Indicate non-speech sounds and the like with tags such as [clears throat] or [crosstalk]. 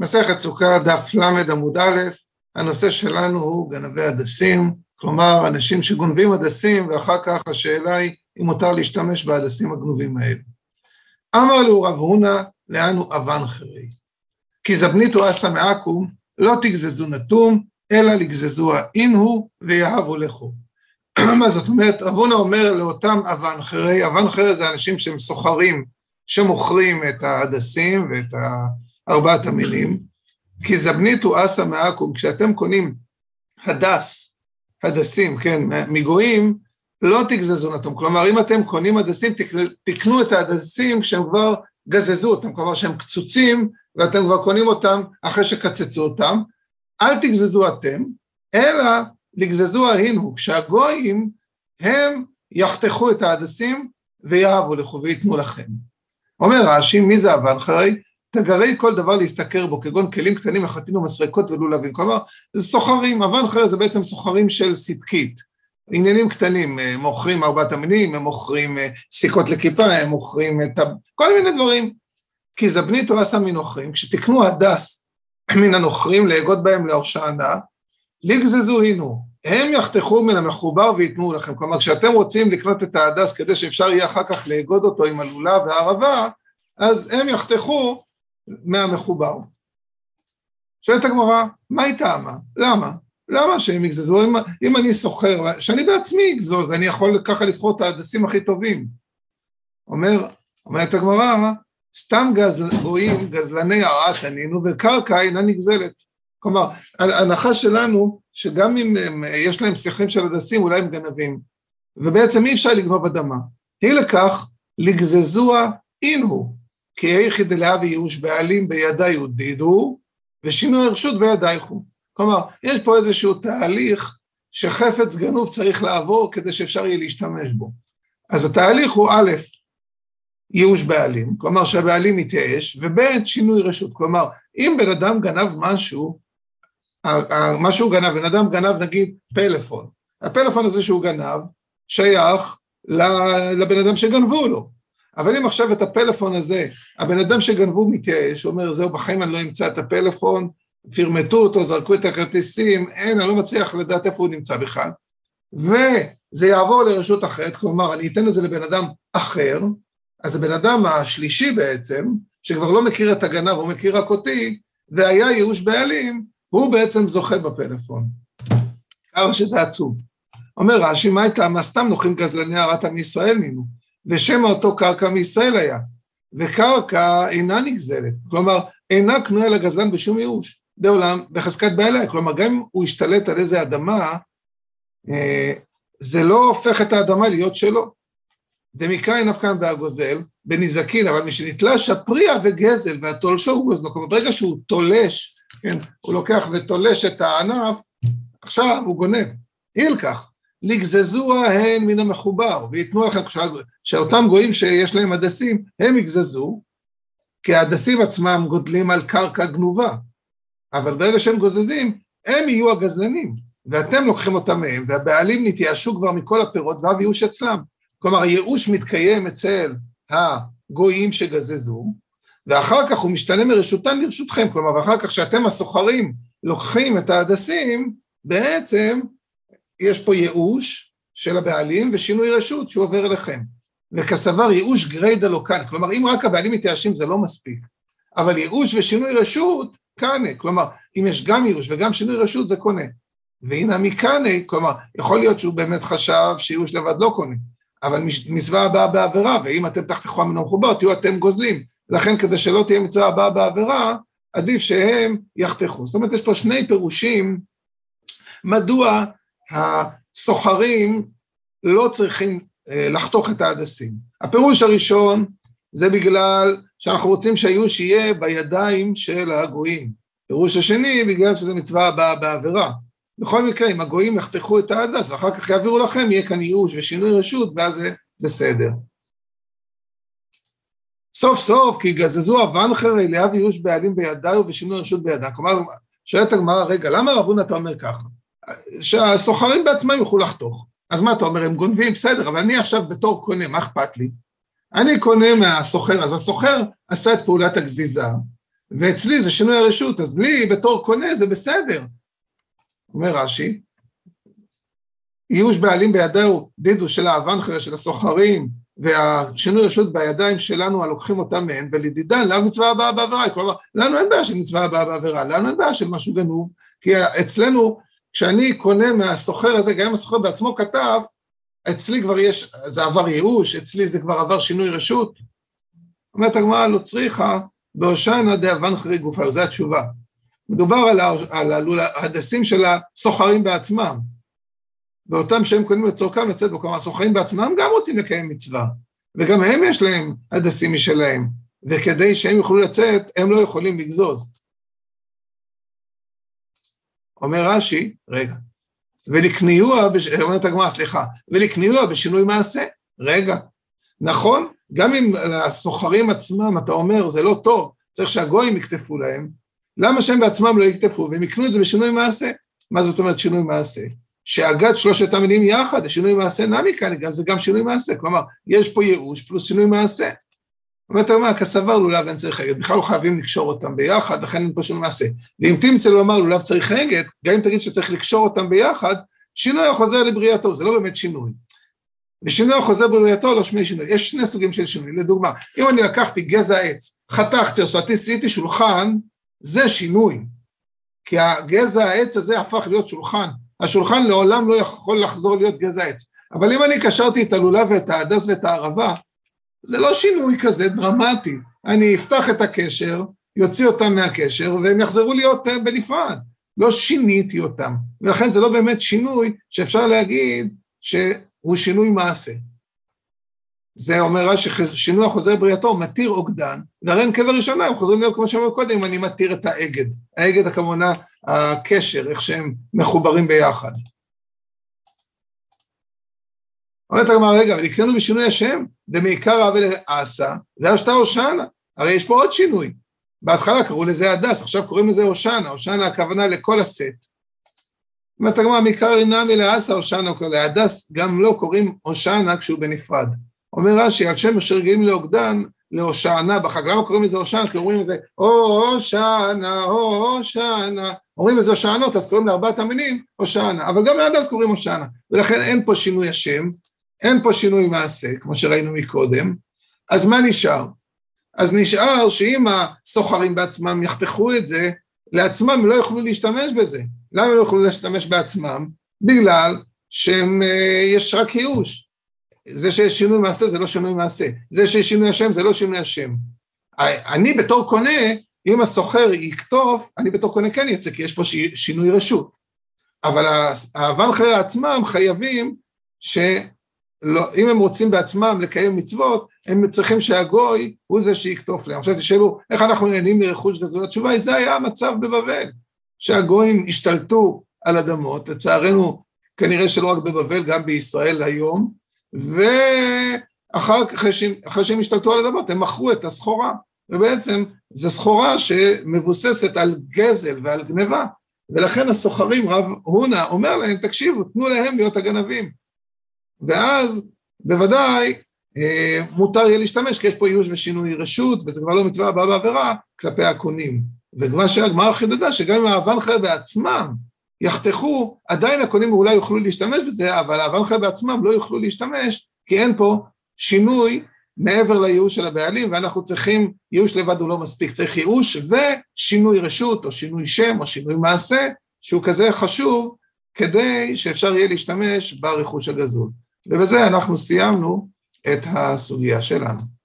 מסכת סוכה, דף ל עמוד א', הנושא שלנו הוא גנבי הדסים, כלומר, אנשים שגונבים הדסים, ואחר כך השאלה היא אם מותר להשתמש בהדסים הגנובים האלה. אמר לו רב הונא, לאן הוא אבן חרי? כי זבניתו אסא מעכו"ם, לא תגזזו נתום, אלא לגזזוה אינהו ויהבו לכו. [clears throat] מה זאת אומרת? רב הונא אומר לאותם אבן חרי, אבן חרי זה אנשים שהם סוחרים, שמוכרים את ההדסים ואת ארבעת המינים, כי זבניתו אסא מעכו"ם, כשאתם קונים הדס, הדסים, כן, מגויים, לא תגזזו נתום. כלומר, אם אתם קונים הדסים, תקנו את ההדסים כשהם כבר גזזו אותם, כלומר שהם קצוצים, ואתם כבר קונים אותם אחרי שקצצו אותם. אל תגזזו אתם, אלא לגזזו ההינו, כשהגויים הם יחתכו את ההדסים ויאהבו לכו וייתנו לכם. אומר רש"י, מי זה חרי? תגרי כל דבר להשתכר בו, כגון כלים קטנים, מחטין ומסרקות ולולבים. כלומר, זה סוחרים, אבן חרי זה בעצם סוחרים של סדקית. עניינים קטנים, אה, מוכרים ארבעת המינים, הם מוכרים אה, סיכות לכיפה, הם מוכרים את ה... כל מיני דברים. כי זבנית תורה שם מנוכרים, כשתקנו הדס [clears throat] מן הנוכרים, לאגוד בהם להושענה, לגזזו הינו, הם יחתכו מן המחובר וייתנו לכם. כלומר, כשאתם רוצים לקנות את ההדס כדי שאפשר יהיה אחר כך לאגוד אותו עם הלולה והערבה, אז הם יחתכו מהמחובר. שואלת הגמרא, מה היא טעמה? למה? למה שהם יגזזו? אם, אם אני סוחר, שאני בעצמי אגזוז, אני יכול ככה לבחור את ההדסים הכי טובים. אומר, אומרת הגמרא, סתם גזל, גויים גזלני הרעת ענינו וקרקע אינה נגזלת. כלומר, ההנחה שלנו, שגם אם הם, יש להם שכלים של הדסים, אולי הם גנבים. ובעצם אי אפשר לגנוב אדמה. היא לכך, לגזזוה אינו, כי היכי דלהבי ייאוש בעלים בידי יודידו, ושינוי הרשות בידייך הוא. כלומר, יש פה איזשהו תהליך שחפץ גנוב צריך לעבור כדי שאפשר יהיה להשתמש בו. אז התהליך הוא א', ייאוש בעלים, כלומר שהבעלים מתייאש, וב', שינוי רשות. כלומר, אם בן אדם גנב משהו, מה שהוא גנב, בן אדם גנב נגיד פלאפון, הפלאפון הזה שהוא גנב שייך לבן אדם שגנבו לו. אבל אם עכשיו את הפלאפון הזה, הבן אדם שגנבו מתייאש, אומר זהו בחיים אני לא אמצא את הפלאפון, פרמטו אותו, זרקו את הכרטיסים, אין, אני לא מצליח לדעת איפה הוא נמצא בכלל, וזה יעבור לרשות אחרת, כלומר אני אתן את זה לבן אדם אחר, אז הבן אדם השלישי בעצם, שכבר לא מכיר את הגנב, הוא מכיר רק אותי, והיה ייאוש בעלים, הוא בעצם זוכה בפלאפון. כמה שזה עצוב. אומר רש"י, מה הייתה, מה סתם נוחים גזלני הרתא מישראל נינו, ושמא אותו קרקע מישראל היה, וקרקע אינה נגזלת, כלומר, אינה קנויה לגזלן בשום ייאוש, דעולם בחזקת בעליה, כלומר, גם אם הוא השתלט על איזה אדמה, אה, זה לא הופך את האדמה להיות שלו. דמיקראי נפקן בהגוזל, בנזקין, אבל משנתלש הפריע וגזל והתולשו הוא גוזלו, כלומר ברגע שהוא תולש, כן, הוא לוקח ותולש את הענף, עכשיו הוא גונב. אילקח, לגזזוה הן מן המחובר, וייתנו לכם, שאותם גויים שיש להם הדסים, הם יגזזו, כי ההדסים עצמם גודלים על קרקע גנובה, אבל ברגע שהם גוזזים, הם יהיו הגזלנים, ואתם לוקחים אותם מהם, והבעלים נתייאשו כבר מכל הפירות, ואף ייאוש אצלם. כלומר, הייאוש מתקיים אצל הגויים שגזזו, ואחר כך הוא משתנה מרשותן לרשותכם, כלומר, ואחר כך שאתם הסוחרים לוקחים את ההדסים, בעצם יש פה ייאוש של הבעלים ושינוי רשות שהוא עובר אליכם. וכסבר ייאוש גריידא לא כאן, כלומר, אם רק הבעלים מתייאשים זה לא מספיק, אבל ייאוש ושינוי רשות, קנה, כלומר, אם יש גם ייאוש וגם שינוי רשות זה קונה. והנה מקנה, כלומר, יכול להיות שהוא באמת חשב שייאוש לבד לא קונה, אבל מצווה הבאה בעבירה, ואם אתם תחתכו המנו מחובר, תהיו אתם גוזלים. לכן כדי שלא תהיה מצווה הבאה בעבירה, עדיף שהם יחתכו. זאת אומרת, יש פה שני פירושים מדוע הסוחרים לא צריכים אה, לחתוך את ההדסים. הפירוש הראשון זה בגלל שאנחנו רוצים שהאיוש יהיה בידיים של הגויים. פירוש השני, בגלל שזה מצווה הבאה בעבירה. בכל מקרה, אם הגויים יחתכו את ההדס ואחר כך יעבירו לכם, יהיה כאן ייאוש ושינוי רשות, ואז זה בסדר. סוף סוף, כי גזזו אבן חרי ליד ייאוש בעלים בידיו ושינוי רשות בידם. כלומר, שואלת הגמרא, רגע, למה רב הונא אתה אומר ככה? שהסוחרים בעצמם יוכלו לחתוך. אז מה אתה אומר, הם גונבים? בסדר, אבל אני עכשיו בתור קונה, מה אכפת לי? אני קונה מהסוחר, אז הסוחר עשה את פעולת הגזיזה, ואצלי זה שינוי הרשות, אז לי בתור קונה זה בסדר. אומר רש"י, ייאוש בעלים בידיו דידו של האבנחר, של הסוחרים, והשינוי רשות בידיים שלנו הלוקחים אותם מהן, ולדידן לאו מצווה הבאה בעבירה, כלומר, לנו אין בעיה של מצווה הבאה בעבירה, לנו אין בעיה של משהו גנוב, כי אצלנו, כשאני קונה מהסוחר הזה, גם אם הסוחר בעצמו כתב, אצלי כבר יש, זה עבר ייאוש, אצלי זה כבר עבר שינוי רשות. אומרת הגמרא לא צריכה, בהושענא דאבנחרי גופה, זו התשובה. מדובר על, על ההדסים של הסוחרים בעצמם. ואותם שהם קונים לצורכם לצאת בו, כלומר הסוחרים בעצמם גם רוצים לקיים מצווה, וגם הם יש להם הדסים משלהם, וכדי שהם יוכלו לצאת, הם לא יכולים לגזוז. אומר רש"י, רגע, ולקניוע, אומרת הגמרא, סליחה, ולקניוע בשינוי מעשה, רגע, נכון, גם אם הסוחרים עצמם, אתה אומר, זה לא טוב, צריך שהגויים יקטפו להם, למה שהם בעצמם לא יקטפו, והם יקנו את זה בשינוי מעשה? מה זאת אומרת שינוי מעשה? שאגד שלושת המילים יחד, שינוי מעשה נמי כאן, זה גם שינוי מעשה, כלומר, יש פה ייאוש פלוס שינוי מעשה. אומרת הגמרא, כסבר לולב אין צריך אגד, בכלל לא חייבים לקשור אותם ביחד, לכן אין פה שינוי מעשה. ואם תמצא לומר לולב צריך אגד, גם אם תגיד שצריך לקשור אותם ביחד, שינוי החוזר לבריאתו, זה לא באמת שינוי. ושינוי החוזר בבריאתו לא שמי שינוי, יש שני סוגים של שינוי, לדוגמה, אם אני לקחתי גזע עץ, חתכתי אותו, עשיתי שולחן, זה שינוי, כי הגזע העץ הזה הפך להיות שולחן, השולחן לעולם לא יכול לחזור להיות גזע עץ. אבל אם אני קשרתי את הלולב ואת ההדס ואת הערבה, זה לא שינוי כזה דרמטי. אני אפתח את הקשר, יוציא אותם מהקשר, והם יחזרו להיות אה, בנפרד. לא שיניתי אותם. ולכן זה לא באמת שינוי שאפשר להגיד שהוא שינוי מעשה. זה אומר רש"י, שינוי החוזר בריאתו מתיר אוגדן, והרי אין קבר ראשונה, הם חוזרים להיות כמו שאמרו קודם, אני מתיר את האגד. האגד הכוונה הקשר, איך שהם מחוברים ביחד. אומרת הגמרא, רגע, אבל יקראנו בשינוי השם, דמעיקר אבל עשה, והשתה הושענא. הרי יש פה עוד שינוי. בהתחלה קראו לזה הדס, עכשיו קוראים לזה הושענא, הושענא הכוונה לכל הסט. אומרת הגמרא, מעיקר אינמי לעשה הושענא, להדס גם לא קוראים הושענא כשהוא בנפרד. אומר רש"י, על שם אשר רגילים לעוגדן, להושענא בחג. למה קוראים לזה הושענא? כי אומרים לזה הושענא, הושענא. אומרים לזה הושענות, אז קוראים לארבעת המינים הושענא. אבל גם אז קוראים הושענא. ולכן אין פה שינוי השם, אין פה שינוי מעשה, כמו שראינו מקודם. אז מה נשאר? אז נשאר שאם הסוחרים בעצמם יחתכו את זה, לעצמם הם לא יוכלו להשתמש בזה. למה הם לא יוכלו להשתמש בעצמם? בגלל שיש רק ייאוש. זה שיש שינוי מעשה זה לא שינוי מעשה, זה שיש שינוי השם זה לא שינוי השם. אני בתור קונה, אם הסוחר יקטוף, אני בתור קונה כן יצא, כי יש פה שינוי רשות. אבל האבנחר עצמם חייבים שלא, אם הם רוצים בעצמם לקיים מצוות, הם צריכים שהגוי הוא זה שיקטוף להם. עכשיו תשאלו, איך אנחנו נהנים מרכוש גזול? התשובה היא, זה היה המצב בבבל, שהגויים השתלטו על אדמות, לצערנו כנראה שלא רק בבבל, גם בישראל היום, ואחר כך, אחרי שהם השתלטו על אדמות, הם מכרו את הסחורה, ובעצם זו סחורה שמבוססת על גזל ועל גניבה, ולכן הסוחרים, רב הונא אומר להם, תקשיבו, תנו להם להיות הגנבים. ואז בוודאי אה, מותר יהיה להשתמש, כי יש פה איוש ושינוי רשות, וזה כבר לא מצווה הבאה בעבירה כלפי הקונים. וכמה שהגמרא חידדה, שגם אם האבן חיה בעצמם יחתכו, עדיין הקונים אולי יוכלו להשתמש בזה, אבל האבן בעצמם לא יוכלו להשתמש, כי אין פה שינוי מעבר לייאוש של הבעלים, ואנחנו צריכים, ייאוש לבד הוא לא מספיק, צריך ייאוש ושינוי רשות, או שינוי שם, או שינוי מעשה, שהוא כזה חשוב, כדי שאפשר יהיה להשתמש ברכוש הגזול. ובזה אנחנו סיימנו את הסוגיה שלנו.